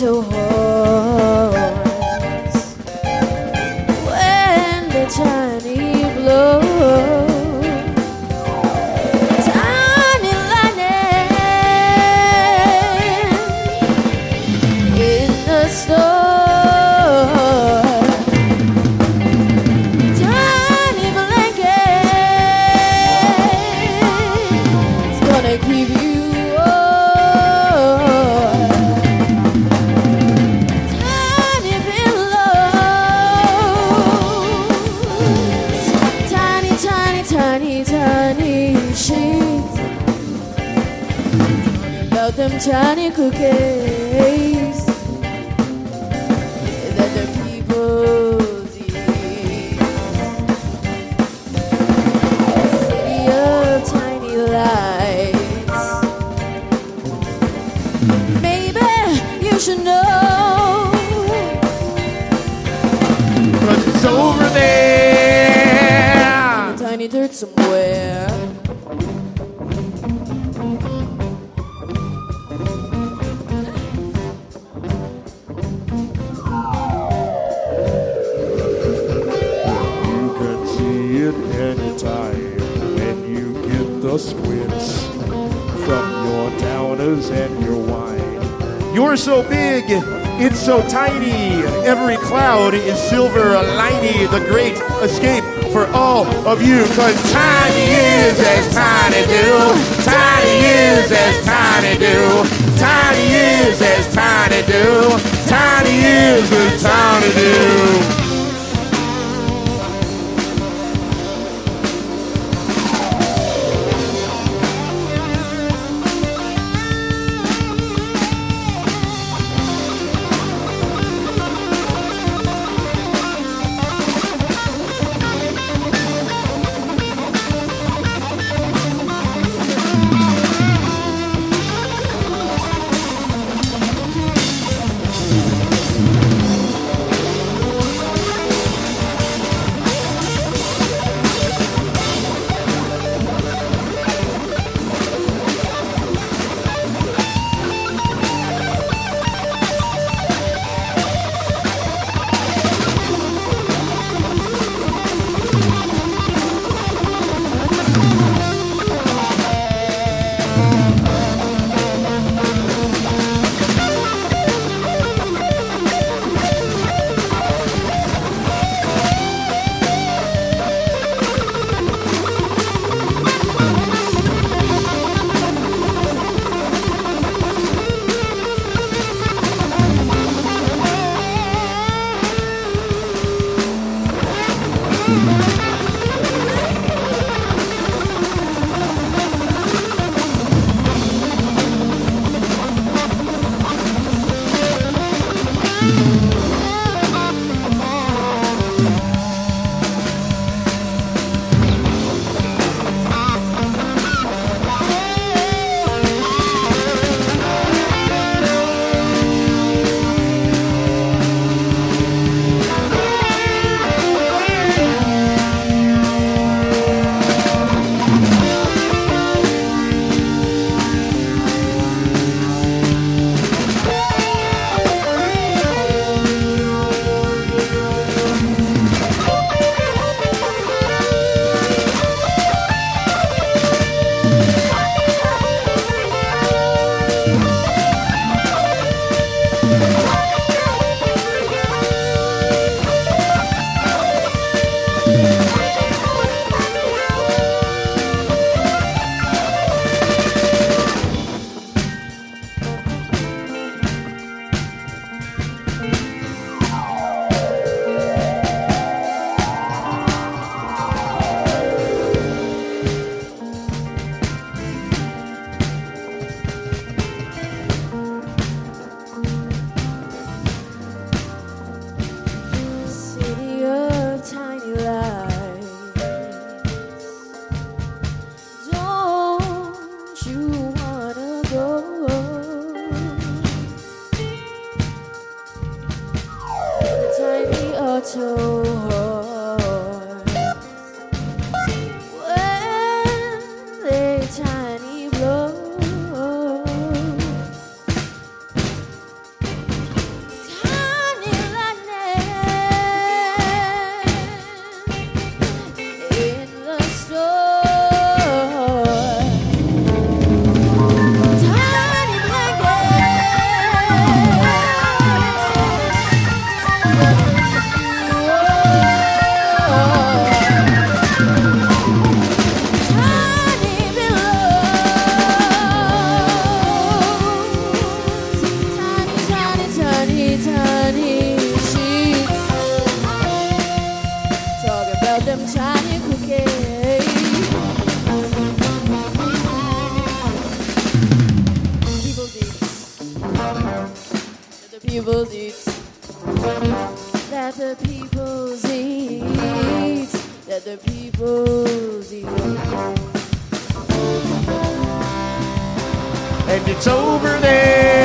tiny auto tiny, tiny, sheets. About them tiny cookies there. Somewhere. You can see it anytime when you get the squints from your downers and your. You're so big, it's so tiny. Every cloud is silver liney, the great escape for all of you. Cause tiny is as tiny do, tiny is as tiny do, tiny is as go? Tiny auto That the peoples eat. That the peoples eat. That the peoples eat. And it's over there.